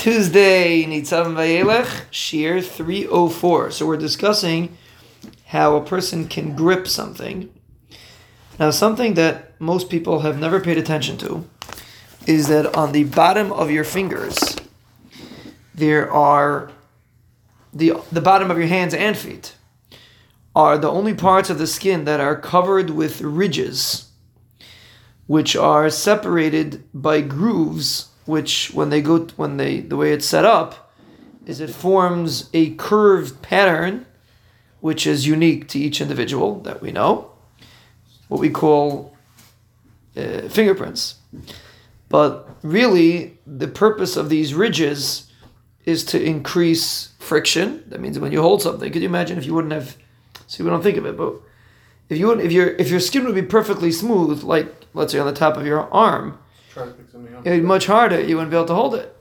Tuesday, Nitzav Vayelech, Shiur 304. So we're discussing how a person can grip something. Now, something that most people have never paid attention to is that on the bottom of your fingers, there are the, the bottom of your hands and feet are the only parts of the skin that are covered with ridges, which are separated by grooves which when they go when they the way it's set up is it forms a curved pattern which is unique to each individual that we know what we call uh, fingerprints. But really the purpose of these ridges is to increase friction. That means when you hold something could you imagine if you wouldn't have see we don't think of it but if you if your if your skin would be perfectly smooth like let's say on the top of your arm Try to pick something up. it'd be much harder. You wouldn't be able to hold it.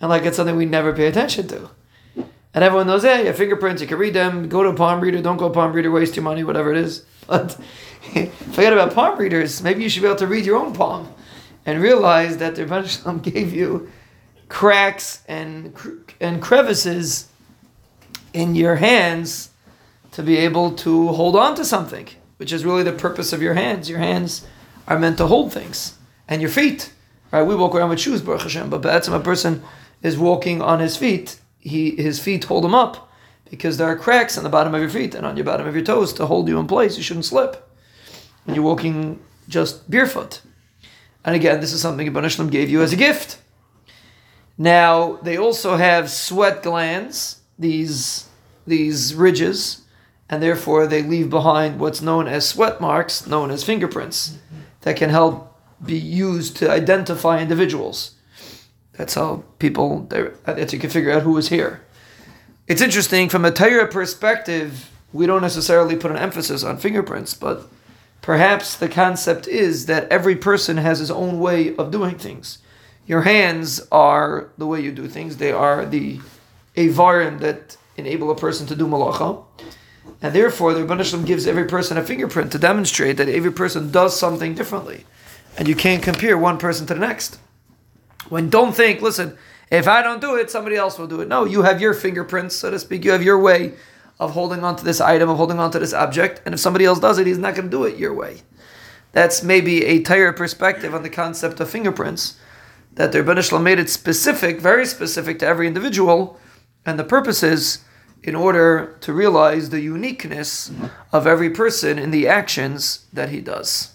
And like it's something we never pay attention to. And everyone knows, hey, your fingerprints, you can read them. Go to a palm reader. Don't go to palm reader. Waste your money, whatever it is. But forget about palm readers. Maybe you should be able to read your own palm and realize that the Shalom gave you cracks and and crevices in your hands to be able to hold on to something, which is really the purpose of your hands. Your hands are meant to hold things and your feet. Right? We walk around with shoes, Baruch Hashem, but that's a person is walking on his feet. He his feet hold him up because there are cracks on the bottom of your feet and on your bottom of your toes to hold you in place. You shouldn't slip when you're walking just barefoot. And again, this is something Ibn gave you as a gift. Now they also have sweat glands, these these ridges, and therefore they leave behind what's known as sweat marks, known as fingerprints, that can help be used to identify individuals. That's how people, that you can figure out who is here. It's interesting from a Torah perspective, we don't necessarily put an emphasis on fingerprints, but perhaps the concept is that every person has his own way of doing things. Your hands are the way you do things, they are the avarim that enable a person to do malacha. And therefore, the Rebbe gives every person a fingerprint to demonstrate that every person does something differently and you can't compare one person to the next. When don't think, listen, if I don't do it, somebody else will do it. No, you have your fingerprints, so to speak. You have your way of holding on to this item, of holding on to this object, and if somebody else does it, he's not going to do it your way. That's maybe a Torah perspective on the concept of fingerprints. That the Rebbe Shalom made it specific, very specific to every individual, and the purpose is in order to realize the uniqueness of every person in the actions that he does.